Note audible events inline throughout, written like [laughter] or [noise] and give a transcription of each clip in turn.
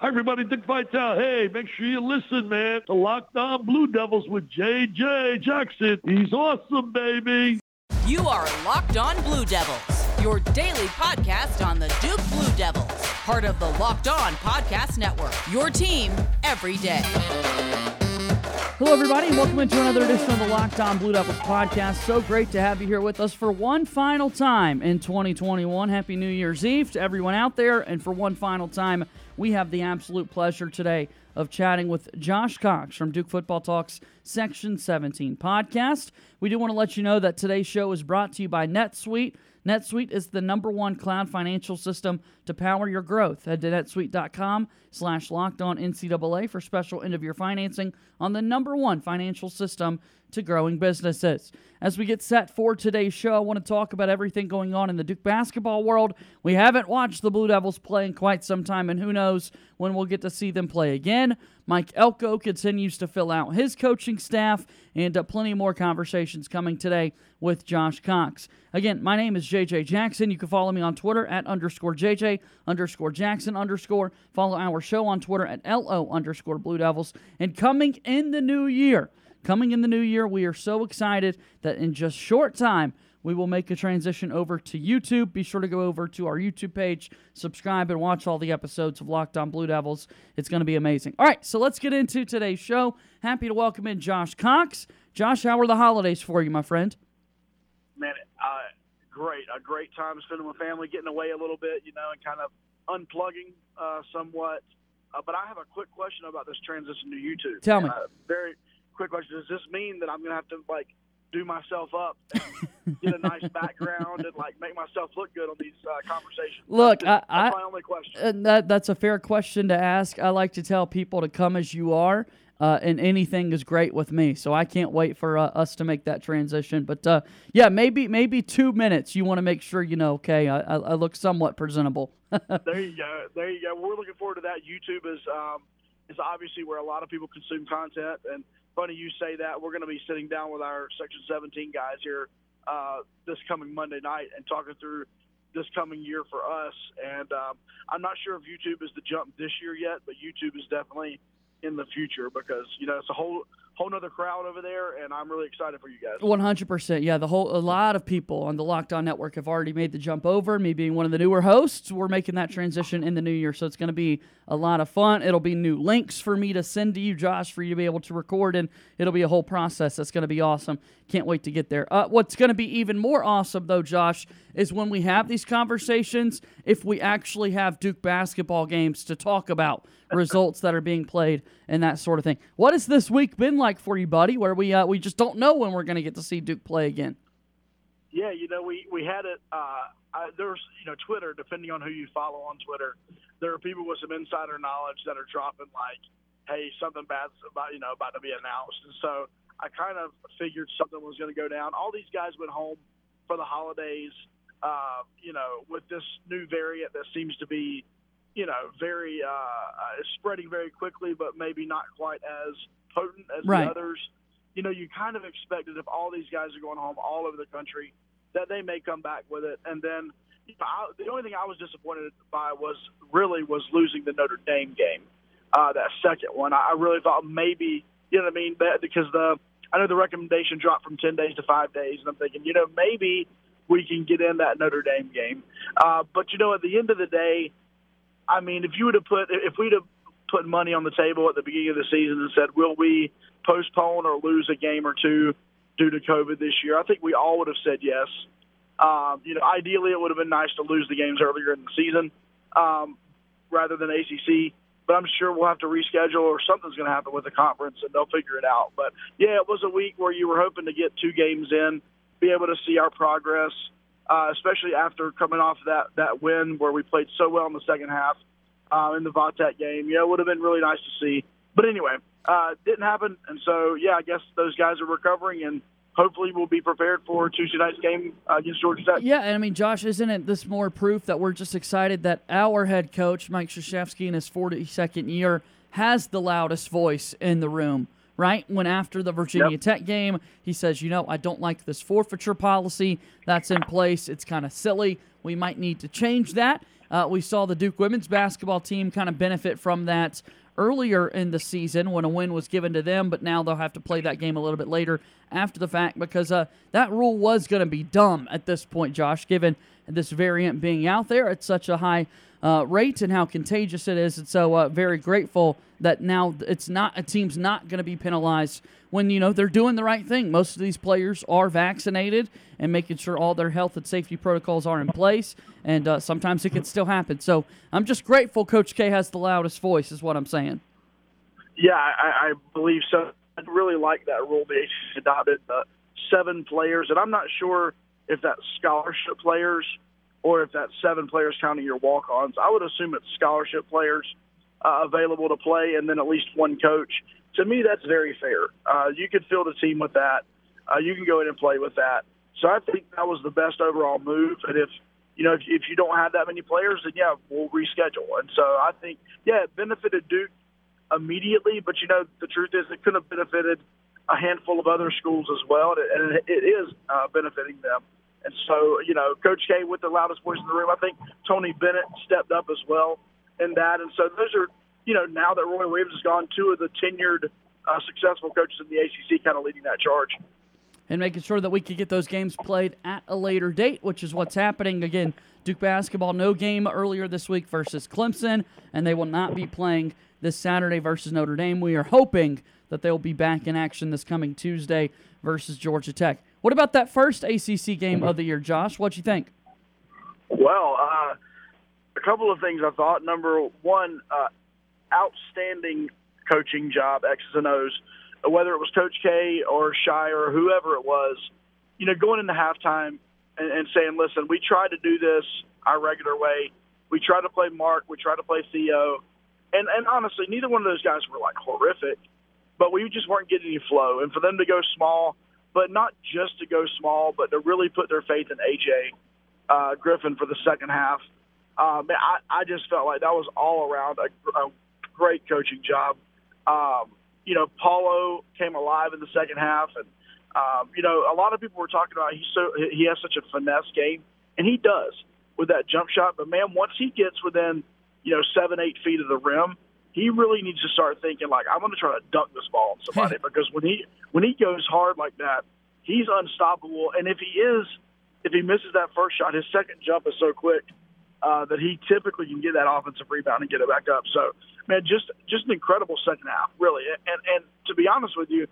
Hi, everybody. Dick Vitale. Hey, make sure you listen, man. to Locked On Blue Devils with JJ Jackson. He's awesome, baby. You are Locked On Blue Devils, your daily podcast on the Duke Blue Devils, part of the Locked On Podcast Network. Your team every day. Hello, everybody, and welcome into another edition of the Locked On Blue Devils podcast. So great to have you here with us for one final time in 2021. Happy New Year's Eve to everyone out there. And for one final time, we have the absolute pleasure today of chatting with Josh Cox from Duke Football Talks Section 17 podcast. We do want to let you know that today's show is brought to you by NetSuite. NetSuite is the number one cloud financial system to power your growth. Head to netsuite.com slash locked on NCAA for special end of year financing on the number one financial system to growing businesses. As we get set for today's show, I want to talk about everything going on in the Duke basketball world. We haven't watched the Blue Devils play in quite some time, and who knows when we'll get to see them play again. Mike Elko continues to fill out his coaching staff, and uh, plenty more conversations coming today with Josh Cox. Again, my name is JJ Jackson. You can follow me on Twitter at underscore JJ underscore Jackson underscore. Follow our show on Twitter at LO underscore Blue Devils. And coming in the new year, coming in the new year, we are so excited that in just short time, we will make a transition over to YouTube. Be sure to go over to our YouTube page, subscribe, and watch all the episodes of Locked On Blue Devils. It's going to be amazing. All right, so let's get into today's show. Happy to welcome in Josh Cox. Josh, how were the holidays for you, my friend? Man, uh, great. A great time spending with family, getting away a little bit, you know, and kind of unplugging uh, somewhat. Uh, but I have a quick question about this transition to YouTube. Tell me. Uh, very quick question. Does this mean that I'm going to have to, like, do myself up and get a nice [laughs] background and like make myself look good on these uh, conversations. Look, that's, I, that's I, my only question. And that that's a fair question to ask. I like to tell people to come as you are. Uh, and anything is great with me, so I can't wait for uh, us to make that transition. But uh, yeah, maybe maybe two minutes. You want to make sure you know. Okay, I, I look somewhat presentable. [laughs] there you go. There you go. We're looking forward to that. YouTube is um, is obviously where a lot of people consume content, and funny you say that. We're going to be sitting down with our Section 17 guys here uh, this coming Monday night and talking through this coming year for us. And um, I'm not sure if YouTube is the jump this year yet, but YouTube is definitely in the future because you know it's a whole whole nother crowd over there, and I'm really excited for you guys. One hundred percent, yeah. The whole a lot of people on the Locked On Network have already made the jump over. Me being one of the newer hosts, we're making that transition in the new year, so it's going to be a lot of fun. It'll be new links for me to send to you, Josh, for you to be able to record, and it'll be a whole process. That's going to be awesome. Can't wait to get there. Uh, what's going to be even more awesome, though, Josh, is when we have these conversations. If we actually have Duke basketball games to talk about [laughs] results that are being played and that sort of thing. What has this week been like for you, buddy? Where we uh, we just don't know when we're going to get to see Duke play again. Yeah, you know, we we had it. Uh, I, there's you know Twitter. Depending on who you follow on Twitter, there are people with some insider knowledge that are dropping like, "Hey, something bad's about you know about to be announced." And so I kind of figured something was going to go down. All these guys went home for the holidays. Uh, you know, with this new variant that seems to be you know, very uh, uh, spreading very quickly, but maybe not quite as potent as right. the others. You know, you kind of expected if all these guys are going home all over the country that they may come back with it. And then you know, I, the only thing I was disappointed by was really was losing the Notre Dame game, uh, that second one. I, really thought maybe you know what I mean, because the I know the recommendation dropped from ten days to five days, and I'm thinking you know maybe we can get in that Notre Dame game. Uh, but you know, at the end of the day I mean, if you would have put, if we'd have put money on the table at the beginning of the season and said, will we postpone or lose a game or two due to COVID this year, I think we all would have said yes. Um, you know, ideally, it would have been nice to lose the games earlier in the season um, rather than ACC. But I'm sure we'll have to reschedule or something's going to happen with the conference, and they'll figure it out. But yeah, it was a week where you were hoping to get two games in, be able to see our progress uh, especially after coming off that that win where we played so well in the second half uh, in the Vatech game. Yeah, it would have been really nice to see. But anyway, uh, didn't happen, and so yeah, I guess those guys are recovering and. Hopefully, we'll be prepared for Tuesday night's game against Georgia Tech. Yeah, and I mean, Josh, isn't it this more proof that we're just excited that our head coach, Mike Krzyzewski, in his 42nd year, has the loudest voice in the room? Right? When after the Virginia yep. Tech game, he says, you know, I don't like this forfeiture policy that's in place. It's kind of silly. We might need to change that. Uh, we saw the Duke women's basketball team kind of benefit from that earlier in the season when a win was given to them, but now they'll have to play that game a little bit later after the fact because uh, that rule was going to be dumb at this point, Josh, given this variant being out there at such a high uh, rate and how contagious it is. And so, uh, very grateful that now it's not a team's not going to be penalized when you know they're doing the right thing. Most of these players are vaccinated and making sure all their health and safety protocols are in place. And uh, sometimes it can still happen. So I'm just grateful Coach K has the loudest voice, is what I'm saying. Yeah, I, I believe so. I really like that rule the ACC adopted. Uh, seven players, and I'm not sure if that's scholarship players or if that's seven players counting your walk-ons. I would assume it's scholarship players uh, available to play, and then at least one coach. To me, that's very fair. Uh, you could field a team with that. Uh, you can go in and play with that. So I think that was the best overall move. And if you know if, if you don't have that many players, then yeah, we'll reschedule. And so I think yeah, it benefited Duke immediately, but you know the truth is it could have benefited a handful of other schools as well, and it, it is uh, benefiting them. And so, you know, Coach K with the loudest voice in the room. I think Tony Bennett stepped up as well in that. And so those are, you know, now that Roy Williams is gone, two of the tenured, uh, successful coaches in the ACC kind of leading that charge. And making sure that we could get those games played at a later date, which is what's happening. Again, Duke basketball, no game earlier this week versus Clemson, and they will not be playing this Saturday versus Notre Dame. We are hoping that they'll be back in action this coming Tuesday versus Georgia Tech. What about that first ACC game of the year, Josh? What do you think? Well, uh, a couple of things I thought. Number one, uh, outstanding coaching job, X's and O's. Whether it was Coach K or Scheyer or whoever it was, you know, going into halftime and, and saying, "Listen, we tried to do this our regular way. We tried to play Mark. We tried to play Theo." And, and honestly, neither one of those guys were like horrific, but we just weren't getting any flow. And for them to go small, but not just to go small, but to really put their faith in AJ uh, Griffin for the second half. Um, I, I just felt like that was all around a, a great coaching job. Um, you know, Paolo came alive in the second half, and um, you know, a lot of people were talking about he's so he has such a finesse game, and he does with that jump shot. But man, once he gets within you know seven eight feet of the rim, he really needs to start thinking like I'm going to try to dunk this ball on somebody [laughs] because when he when he goes hard like that, he's unstoppable. And if he is, if he misses that first shot, his second jump is so quick uh, that he typically can get that offensive rebound and get it back up. So, man, just just an incredible second half, really. And and to be honest with you,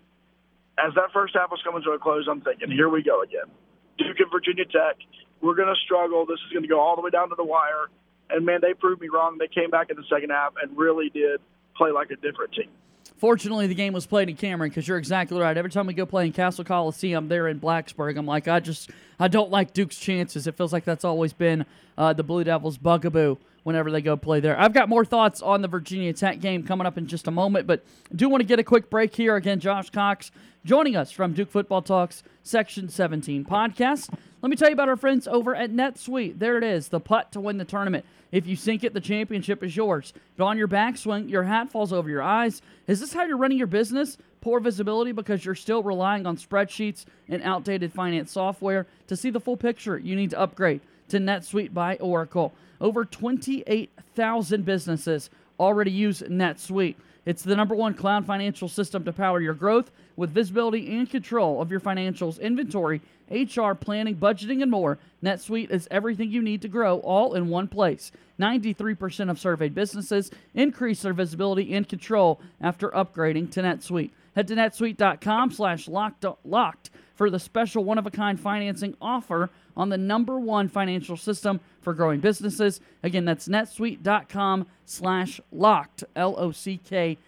as that first half was coming to a close, I'm thinking, here we go again. Duke and Virginia Tech, we're going to struggle. This is going to go all the way down to the wire. And man, they proved me wrong. They came back in the second half and really did play like a different team. Fortunately, the game was played in Cameron because you're exactly right. Every time we go play in Cassell Coliseum, there in Blacksburg, I'm like, I just, I don't like Duke's chances. It feels like that's always been uh, the Blue Devils' bugaboo whenever they go play there. I've got more thoughts on the Virginia Tech game coming up in just a moment, but do want to get a quick break here. Again, Josh Cox joining us from Duke Football Talks Section 17 podcast. Let me tell you about our friends over at NetSuite. There it is, the putt to win the tournament. If you sink it, the championship is yours. But on your backswing, your hat falls over your eyes. Is this how you're running your business? Poor visibility because you're still relying on spreadsheets and outdated finance software. To see the full picture, you need to upgrade to NetSuite by Oracle. Over 28,000 businesses already use NetSuite. It's the number one cloud financial system to power your growth with visibility and control of your financials, inventory, HR, planning, budgeting, and more. NetSuite is everything you need to grow all in one place. 93% of surveyed businesses increase their visibility and control after upgrading to NetSuite. Head to netsuite.com slash locked for the special one-of-a-kind financing offer on the number one financial system for growing businesses. Again, that's netsuite.com slash locked, L-O-C-K-E-D.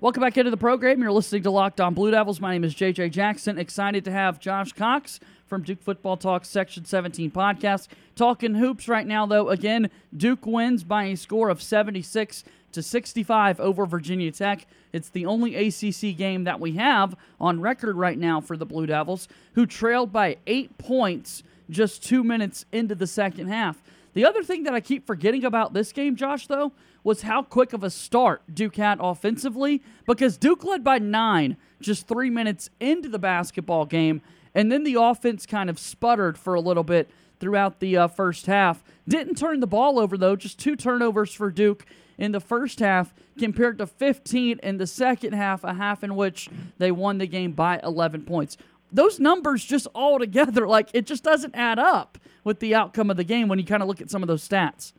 Welcome back into the program. You're listening to Locked On Blue Devils. My name is JJ Jackson. Excited to have Josh Cox from Duke Football Talk Section 17 podcast. Talking hoops right now, though. Again, Duke wins by a score of 76 to 65 over Virginia Tech. It's the only ACC game that we have on record right now for the Blue Devils, who trailed by eight points just two minutes into the second half. The other thing that I keep forgetting about this game, Josh, though, was how quick of a start Duke had offensively because Duke led by nine just three minutes into the basketball game, and then the offense kind of sputtered for a little bit throughout the uh, first half. Didn't turn the ball over, though, just two turnovers for Duke in the first half compared to 15 in the second half, a half in which they won the game by 11 points. Those numbers just all together, [laughs] like it just doesn't add up with the outcome of the game when you kind of look at some of those stats.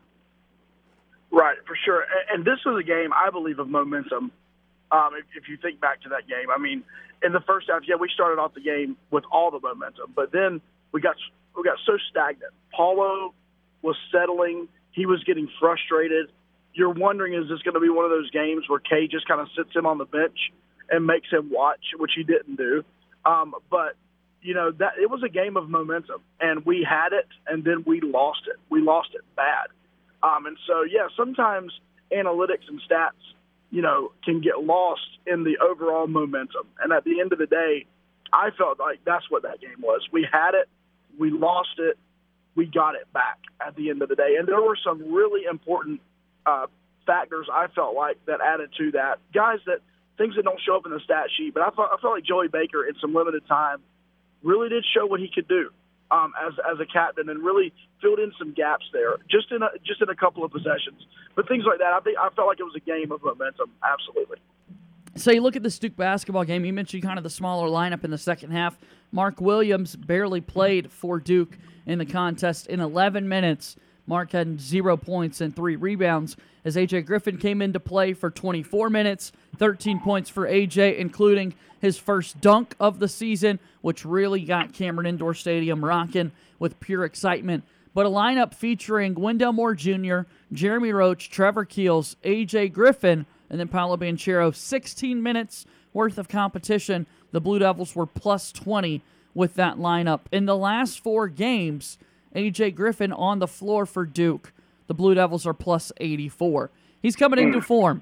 Right, for sure. And this was a game, I believe, of momentum. Um, if, if you think back to that game, I mean, in the first half, yeah, we started off the game with all the momentum, but then we got we got so stagnant. Paolo was settling; he was getting frustrated. You're wondering, is this going to be one of those games where K just kind of sits him on the bench and makes him watch, which he didn't do. Um, but you know that it was a game of momentum, and we had it, and then we lost it. We lost it bad. Um, and so, yeah, sometimes analytics and stats, you know, can get lost in the overall momentum. And at the end of the day, I felt like that's what that game was. We had it, we lost it, we got it back at the end of the day. And there were some really important uh, factors I felt like that added to that. Guys that things that don't show up in the stat sheet, but I felt, I felt like Joey Baker in some limited time really did show what he could do um, as as a captain and really filled in some gaps there, just in a, just in a couple of possessions. But things like that, I think I felt like it was a game of momentum. Absolutely. So you look at this Duke basketball game. You mentioned kind of the smaller lineup in the second half. Mark Williams barely played for Duke in the contest in 11 minutes. Mark had zero points and three rebounds as AJ Griffin came into play for 24 minutes, 13 points for AJ, including his first dunk of the season, which really got Cameron Indoor Stadium rocking with pure excitement. But a lineup featuring Wendell Moore Jr., Jeremy Roach, Trevor Keels, AJ Griffin, and then Paolo Banchero. 16 minutes worth of competition. The Blue Devils were plus 20 with that lineup. In the last four games, AJ Griffin on the floor for Duke. The Blue Devils are plus 84. He's coming into hmm. form.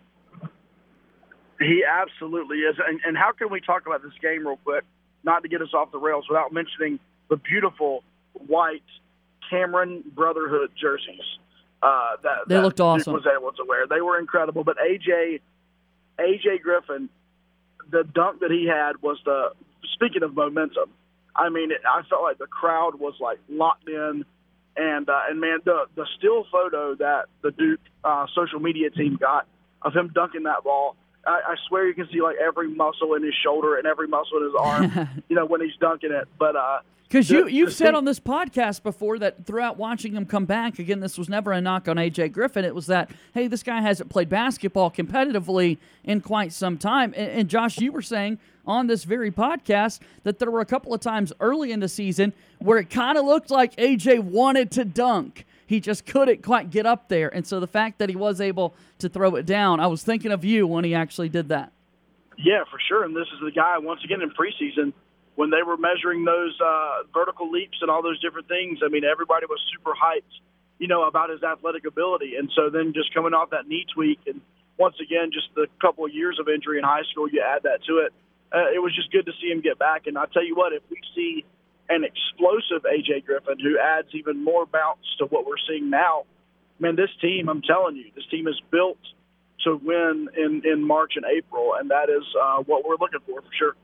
He absolutely is. And, and how can we talk about this game real quick, not to get us off the rails, without mentioning the beautiful white Cameron Brotherhood jerseys uh, that they that looked awesome. was able to wear. They were incredible. But AJ AJ Griffin, the dunk that he had was the speaking of momentum. I mean, it, I felt like the crowd was like locked in, and uh, and man, the the still photo that the Duke uh, social media team got of him dunking that ball. I, I swear you can see like every muscle in his shoulder and every muscle in his arm, [laughs] you know, when he's dunking it. But uh, Because you, you've the said thing- on this podcast before that throughout watching him come back, again, this was never a knock on AJ Griffin. It was that, hey, this guy hasn't played basketball competitively in quite some time. And, and Josh, you were saying on this very podcast that there were a couple of times early in the season where it kind of looked like AJ wanted to dunk. He just couldn't quite get up there. And so the fact that he was able to throw it down, I was thinking of you when he actually did that. Yeah, for sure. And this is the guy once again in preseason when they were measuring those uh, vertical leaps and all those different things. I mean, everybody was super hyped, you know, about his athletic ability. And so then just coming off that knee tweak and once again just the couple of years of injury in high school, you add that to it. Uh, it was just good to see him get back. And I tell you what, if we see an explosive AJ Griffin who adds even more bounce to what we're seeing now, man, this team, I'm telling you, this team is built to win in, in March and April, and that is uh, what we're looking for for sure.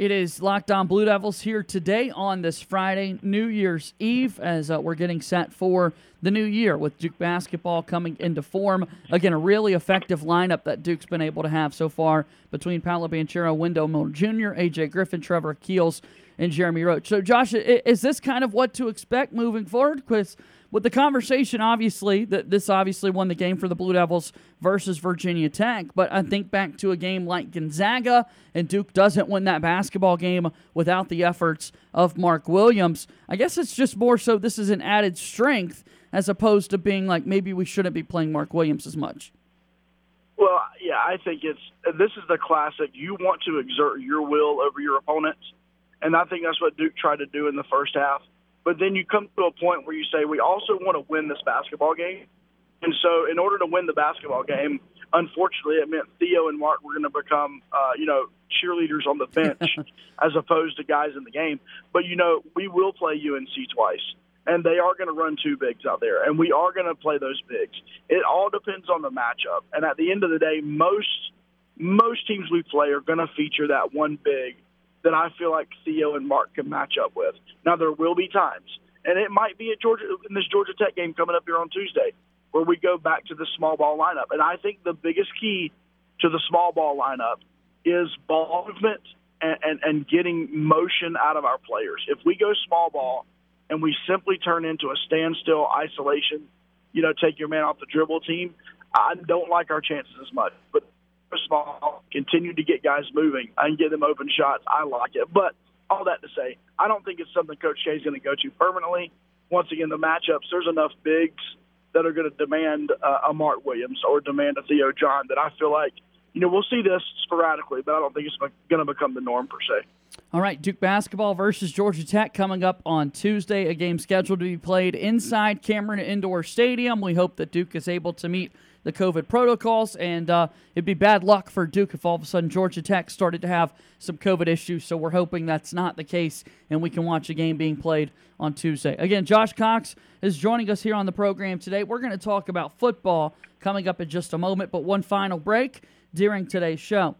It is Locked On Blue Devils here today on this Friday, New Year's Eve, as uh, we're getting set for the new year with Duke basketball coming into form. Again, a really effective lineup that Duke's been able to have so far between Paolo Banchero, Wendell Moore Jr., AJ Griffin, Trevor Keels, and Jeremy Roach. So, Josh, is this kind of what to expect moving forward? Because with the conversation, obviously, that this obviously won the game for the Blue Devils versus Virginia Tech. But I think back to a game like Gonzaga, and Duke doesn't win that basketball game without the efforts of Mark Williams. I guess it's just more so this is an added strength as opposed to being like maybe we shouldn't be playing Mark Williams as much. Well, yeah, I think it's this is the classic. You want to exert your will over your opponents, and I think that's what Duke tried to do in the first half. But then you come to a point where you say we also want to win this basketball game, and so in order to win the basketball game, unfortunately, it meant Theo and Mark were going to become, uh, you know, cheerleaders on the bench [laughs] as opposed to guys in the game. But you know, we will play UNC twice, and they are going to run two bigs out there, and we are going to play those bigs. It all depends on the matchup, and at the end of the day, most most teams we play are going to feature that one big that I feel like Theo and Mark can match up with. Now there will be times, and it might be at Georgia in this Georgia Tech game coming up here on Tuesday, where we go back to the small ball lineup. And I think the biggest key to the small ball lineup is ball movement and, and, and getting motion out of our players. If we go small ball and we simply turn into a standstill isolation, you know, take your man off the dribble team, I don't like our chances as much. But small, continue to get guys moving and get them open shots. I like it. But all that to say, I don't think it's something Coach is going to go to permanently. Once again, the matchups, there's enough bigs that are going to demand uh, a Mark Williams or demand a Theo John that I feel like, you know, we'll see this sporadically, but I don't think it's going to become the norm per se. All right, Duke basketball versus Georgia Tech coming up on Tuesday, a game scheduled to be played inside Cameron Indoor Stadium. We hope that Duke is able to meet the COVID protocols, and uh, it'd be bad luck for Duke if all of a sudden Georgia Tech started to have some COVID issues. So we're hoping that's not the case, and we can watch a game being played on Tuesday. Again, Josh Cox is joining us here on the program today. We're going to talk about football coming up in just a moment, but one final break during today's show.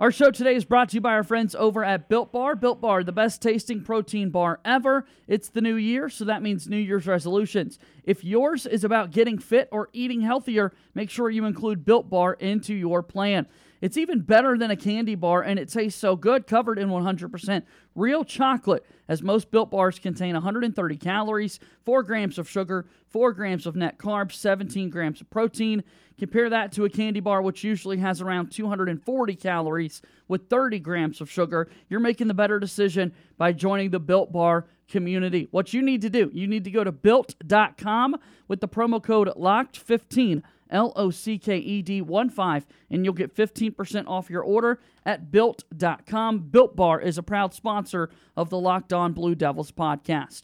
Our show today is brought to you by our friends over at Built Bar. Built Bar, the best tasting protein bar ever. It's the new year, so that means New Year's resolutions. If yours is about getting fit or eating healthier, make sure you include Built Bar into your plan. It's even better than a candy bar, and it tastes so good, covered in 100% real chocolate, as most built bars contain 130 calories, 4 grams of sugar, 4 grams of net carbs, 17 grams of protein. Compare that to a candy bar, which usually has around 240 calories with 30 grams of sugar. You're making the better decision by joining the Built Bar community. What you need to do, you need to go to built.com with the promo code LOCKED15 L O C K E D 1 5, and you'll get 15% off your order at built.com. Built Bar is a proud sponsor of the Locked On Blue Devils podcast.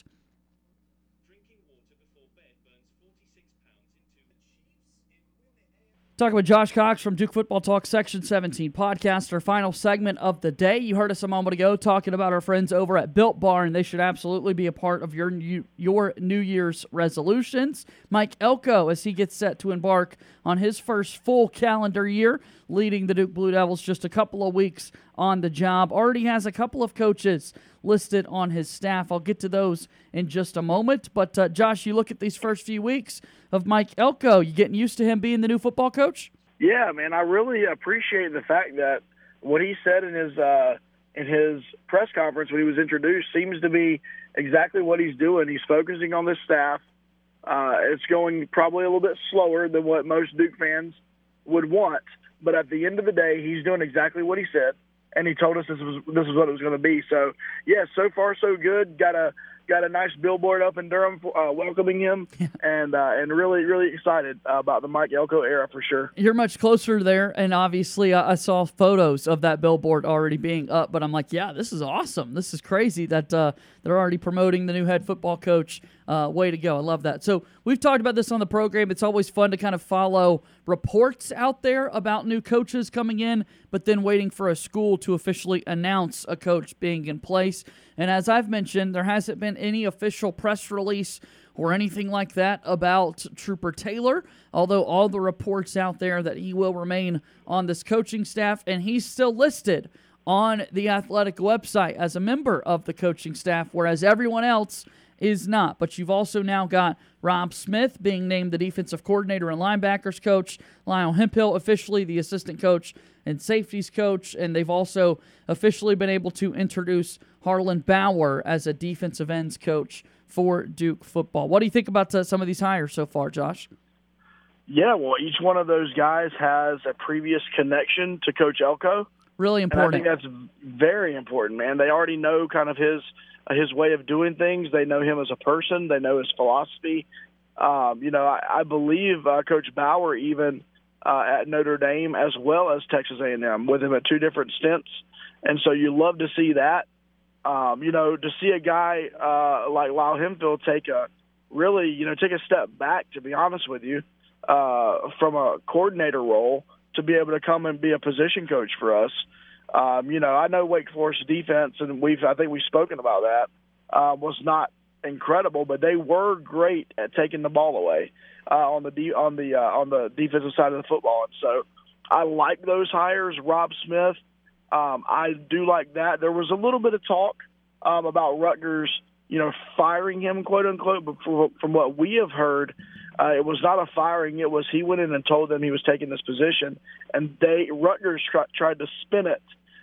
Talking with Josh Cox from Duke Football Talk Section 17 podcast, our final segment of the day. You heard us a moment ago talking about our friends over at Built Bar, and they should absolutely be a part of your new, your New Year's resolutions. Mike Elko, as he gets set to embark on his first full calendar year, leading the Duke Blue Devils just a couple of weeks on the job, already has a couple of coaches listed on his staff. I'll get to those in just a moment. But uh, Josh, you look at these first few weeks of Mike Elko. You getting used to him being the new football coach? Yeah, man. I really appreciate the fact that what he said in his uh, in his press conference when he was introduced seems to be exactly what he's doing. He's focusing on this staff. Uh, it's going probably a little bit slower than what most Duke fans would want, but at the end of the day, he's doing exactly what he said and he told us this was this was what it was going to be. So yeah, so far so good. Got a got a nice billboard up in Durham uh, welcoming him, [laughs] and uh, and really really excited about the Mike Elko era for sure. You're much closer there, and obviously uh, I saw photos of that billboard already being up. But I'm like, yeah, this is awesome. This is crazy that uh, they're already promoting the new head football coach. Uh, way to go! I love that. So we've talked about this on the program. It's always fun to kind of follow reports out there about new coaches coming in, but then waiting for a school to officially announce a coach being in place. And as I've mentioned, there hasn't been any official press release or anything like that about Trooper Taylor, although all the reports out there that he will remain on this coaching staff, and he's still listed on the athletic website as a member of the coaching staff, whereas everyone else is not. But you've also now got Robb Smith being named the defensive coordinator and linebackers coach, Lyle Hemphill officially the assistant coach and safeties coach, and they've also officially been able to introduce Harland Bower as a defensive ends coach for Duke football. What do you think about uh, some of these hires so far, Josh? Yeah, well, each one of those guys has a previous connection to Coach Elko. Really important. And I think that's very important, man. They already know kind of his his way of doing things. They know him as a person. They know his philosophy. Um, you know, I, I believe uh, Coach Bower even uh, at Notre Dame as well as Texas A&M with him at two different stints, and so you love to see that. Um, you know, to see a guy uh, like Lyle Hemphill take a really, you know, take a step back. To be honest with you, uh, from a coordinator role to be able to come and be a position coach for us. Um, you know, I know Wake Forest defense, and we've I think we've spoken about that. Uh, was not incredible, but they were great at taking the ball away uh, on the de- on the uh, on the defensive side of the football. And so I like those hires. Robb Smith, um, I do like that. There was a little bit of talk um, about Rutgers, you know, firing him, quote unquote. But from, from what we have heard, uh, it was not a firing. It was he went in and told them he was taking this position, and they Rutgers try, tried to spin it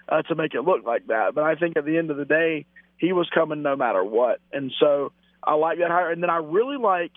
uh, to make it look like that. But I think at the end of the day, he was coming no matter what, and so I like that hire. And then I really like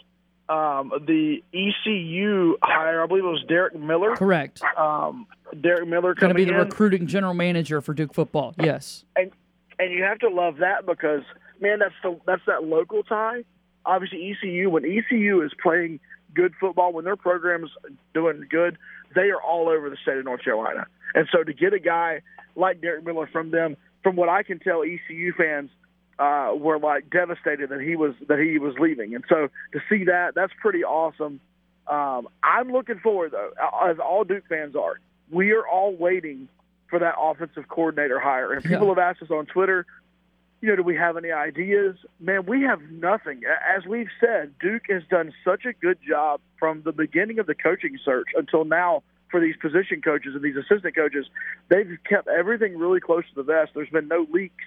um, the ECU hire. I believe it was Derek Miller. Correct. Um, Derek Miller Going to be the in. recruiting general manager for Duke football. Yes. and and you have to love that because man, that's the that's that local tie. Obviously, ECU when ECU is playing good football, when their program's doing good, they are all over the state of North Carolina. And so to get a guy like Derek Miller from them, from what I can tell, ECU fans uh, were like devastated that he was that he was leaving. And so to see that, that's pretty awesome. Um, I'm looking forward though, as all Duke fans are. We are all waiting for that offensive coordinator hire. And people Yeah. have asked us on Twitter, you know, do we have any ideas? Man, we have nothing. As we've said, Duke has done such a good job from the beginning of the coaching search until now for these position coaches and these assistant coaches. They've kept everything really close to the vest. There's been no leaks.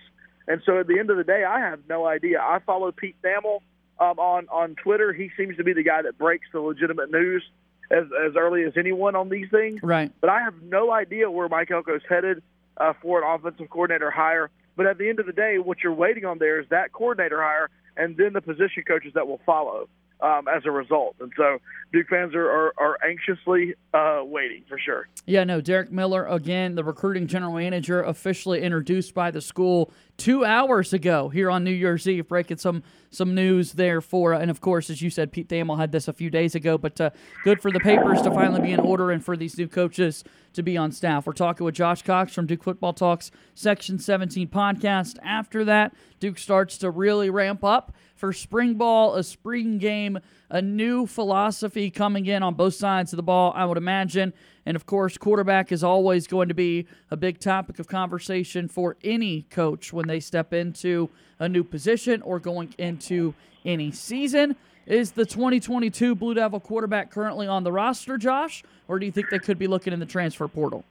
And so at the end of the day, I have no idea. I follow Pete Thamel um, on, on Twitter. He seems to be the guy that breaks the legitimate news as, as early as anyone on these things. Right. But I have no idea where Mike Elko's headed uh, for an offensive coordinator hire. But at the end of the day, what you're waiting on there is that coordinator hire and then the position coaches that will follow um, as a result. And so Duke fans are, are, are anxiously uh, waiting for sure. Yeah, no, Derek Miller, again, the recruiting general manager, officially introduced by the school two hours ago here on New Year's Eve, breaking some some news there for, and of course, as you said, Pete Thamel had this a few days ago, but uh, good for the papers to finally be in order and for these new coaches to be on staff. We're talking with Josh Cox from Duke Football Talks Section 17 podcast. After that, Duke starts to really ramp up for spring ball, a spring game, a new philosophy coming in on both sides of the ball, I would imagine. And of course, quarterback is always going to be a big topic of conversation for any coach when they step into a new position or going into any season. Is the 2022 Blue Devil quarterback currently on the roster, Josh? Or do you think they could be looking in the transfer portal?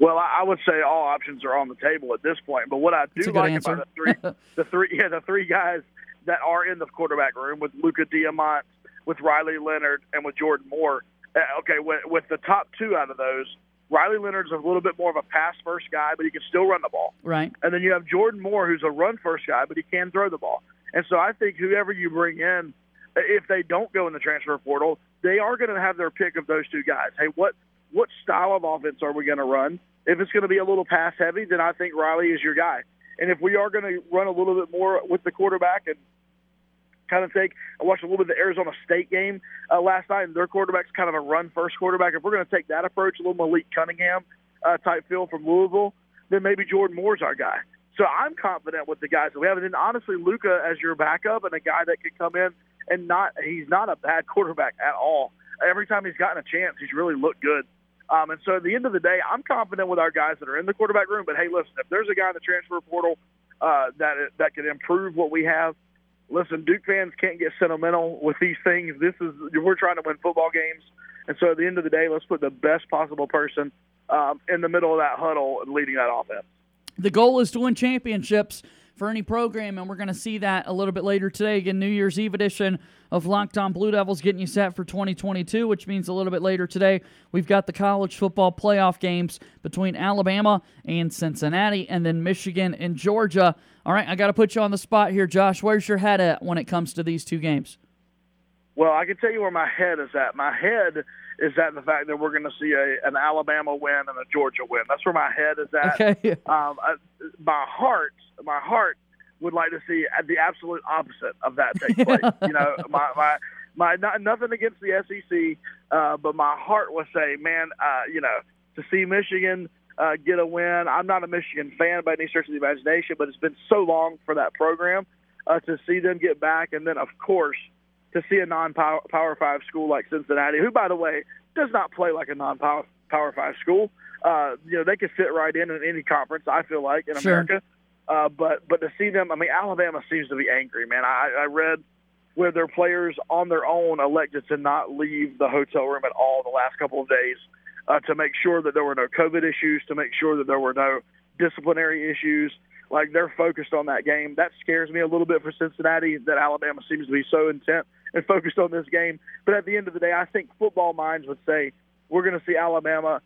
Well, I would say all options are on the table at this point. But what I do like answer. about the three, [laughs] the three, yeah, the three guys that are in the quarterback room with Luca Diamont, with Riley Leonard, and with Jordan Moore. Uh, okay, with, with the top two out of those, Riley Leonard's a little bit more of a pass first guy, but he can still run the ball. Right. And then you have Jordan Moore, who's a run first guy, but he can throw the ball. And so I think whoever you bring in, if they don't go in the transfer portal, they are going to have their pick of those two guys. Hey, what what style of offense are we going to run? If it's going to be a little pass heavy, then I think Riley is your guy. And if we are going to run a little bit more with the quarterback and kind of take, I watched a little bit of the Arizona State game uh, last night, and their quarterback's kind of a run first quarterback. If we're going to take that approach, a little Malik Cunningham uh, type feel from Louisville, then maybe Jordan Moore's our guy. So I'm confident with the guys that we have. And then honestly, Luca as your backup and a guy that can come in and not, he's not a bad quarterback at all. Every time he's gotten a chance, he's really looked good. Um, and so at the end of the day, I'm confident with our guys that are in the quarterback room. But hey, listen, if there's a guy in the transfer portal uh, that that could improve what we have, listen, Duke fans can't get sentimental with these things. This is we're trying to win football games, and so at the end of the day, let's put the best possible person um, in the middle of that huddle and leading that offense. The goal is to win championships for any program, and we're going to see that a little bit later today. Again, New Year's Eve edition of Locked On Blue Devils getting you set for 2022, which means a little bit later today, we've got the college football playoff games between Alabama and Cincinnati, and then Michigan and Georgia. All right, I got to put you on the spot here, Josh. Where's your head at when it comes to these two games? Well, I can tell you where my head is at. My head is at the fact that we're going to see a, an Alabama win and a Georgia win. That's where my head is at. Okay. [laughs] Um, I, my heart, my heart would like to see the absolute opposite of that take place. [laughs] you know, my my my not, nothing against the SEC, uh, but my heart would say, man, uh, you know, to see Michigan uh, get a win. I'm not a Michigan fan by any stretch of the imagination, but it's been so long for that program uh, to see them get back, and then of course to see a non-power Power Five school like Cincinnati, who by the way does not play like a non-power Power Five school. Uh, you know, they could fit right in in any conference. I feel like in Sure. America. Uh, but but to see them, I mean, Alabama seems to be angry, man. I, I read where their players on their own elected to not leave the hotel room at all the last couple of days uh, to make sure that there were no COVID issues, to make sure that there were no disciplinary issues. Like they're focused on that game. That scares me a little bit for Cincinnati that Alabama seems to be so intent and focused on this game. But at the end of the day, I think football minds would say we're going to see Alabama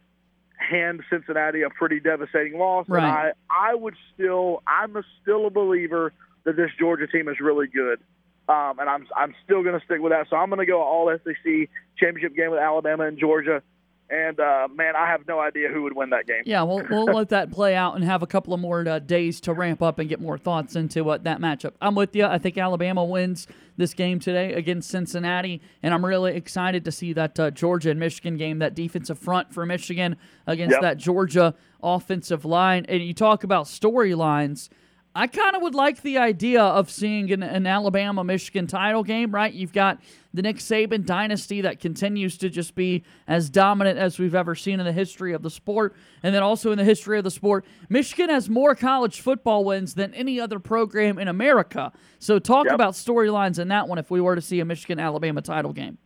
hand Cincinnati a pretty devastating loss. Right. And I, I would still, I'm a, still a believer that this Georgia team is really good. Um, and I'm, I'm still going to stick with that. So I'm going to go all SEC championship game with Alabama and Georgia. And uh, man, I have no idea who would win that game. Yeah, we'll, we'll let that play out and have a couple of more uh, days to ramp up and get more thoughts into uh, that matchup. I'm with you. I think Alabama wins this game today against Cincinnati, and I'm really excited to see that uh, Georgia and Michigan game, that defensive front for Michigan against Yep. that Georgia offensive line. And you talk about storylines. I kind of would like the idea of seeing an, an Alabama Michigan title game, right? You've got the Nick Saban dynasty that continues to just be as dominant as we've ever seen in the history of the sport. And then also in the history of the sport, Michigan has more college football wins than any other program in America. So talk Yep. about storylines in that one if we were to see a Michigan Alabama title game.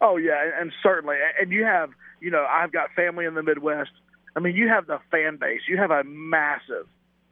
Oh yeah, and- and certainly, and you have, you know, I've got family in the Midwest. I mean, you have the fan base. You have a massive,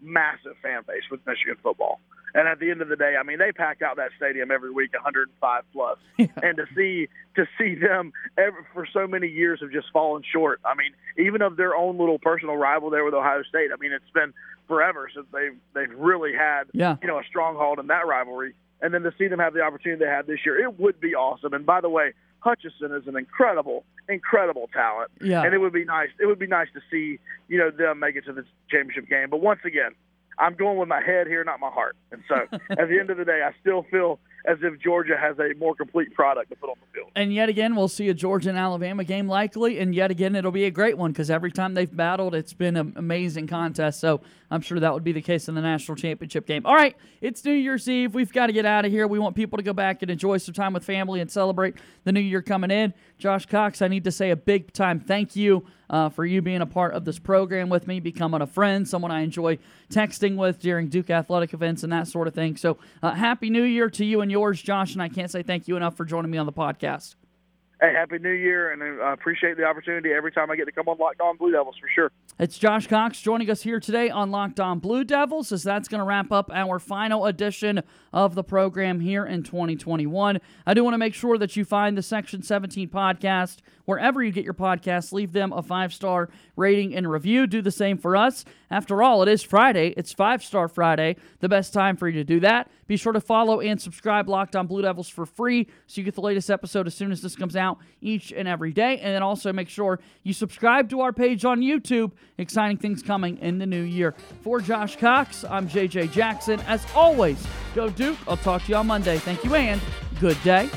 massive fan base with Michigan football. And at the end of the day, I mean, they pack out that stadium every week, 105 plus. [laughs] And to see to see them ever, for so many years have just fallen short. I mean, even of their own little personal rival there with Ohio State. I mean, it's been forever since they've they've really had Yeah. you know a stronghold in that rivalry. And then to see them have the opportunity they had this year, it would be awesome. And by the way, Hutchinson is an incredible, incredible talent. Yeah. And it would be nice. It would be nice to see you know them make it to the championship game. But once again, I'm going with my head here, not my heart. And so [laughs] at the end of the day, I still feel as if Georgia has a more complete product to put on the field. And yet again, we'll see a Georgia and Alabama game likely. And yet again, it'll be a great one because every time they've battled, it's been an amazing contest. So I'm sure that would be the case in the national championship game. All right, it's New Year's Eve. We've got to get out of here. We want people to go back and enjoy some time with family and celebrate the new year coming in. Josh Cox, I need to say a big time thank you uh, for you being a part of this program with me, becoming a friend, someone I enjoy texting with during Duke athletic events and that sort of thing. So uh, happy New Year to you and yours, Josh. And I can't say thank you enough for joining me on the podcast. Hey, happy New Year, and I uh, appreciate the opportunity every time I get to come on Locked On Blue Devils for sure. It's Josh Cox joining us here today on Locked On Blue Devils, as that's going to wrap up our final edition of the program here in 2021. I do want to make sure that you find the Section 17 podcast wherever you get your podcasts. Leave them a five star rating and review. Do the same for us. After all, it is Friday. It's Five Star Friday. The best time for you to do that. Be sure to follow and subscribe Locked On Blue Devils for free so you get the latest episode as soon as this comes out each and every day. And then also make sure you subscribe to our page on YouTube. Exciting things coming in the new year. For Josh Cox, I'm JJ Jackson. As always, go Duke. I'll talk to you on Monday. Thank you and good day.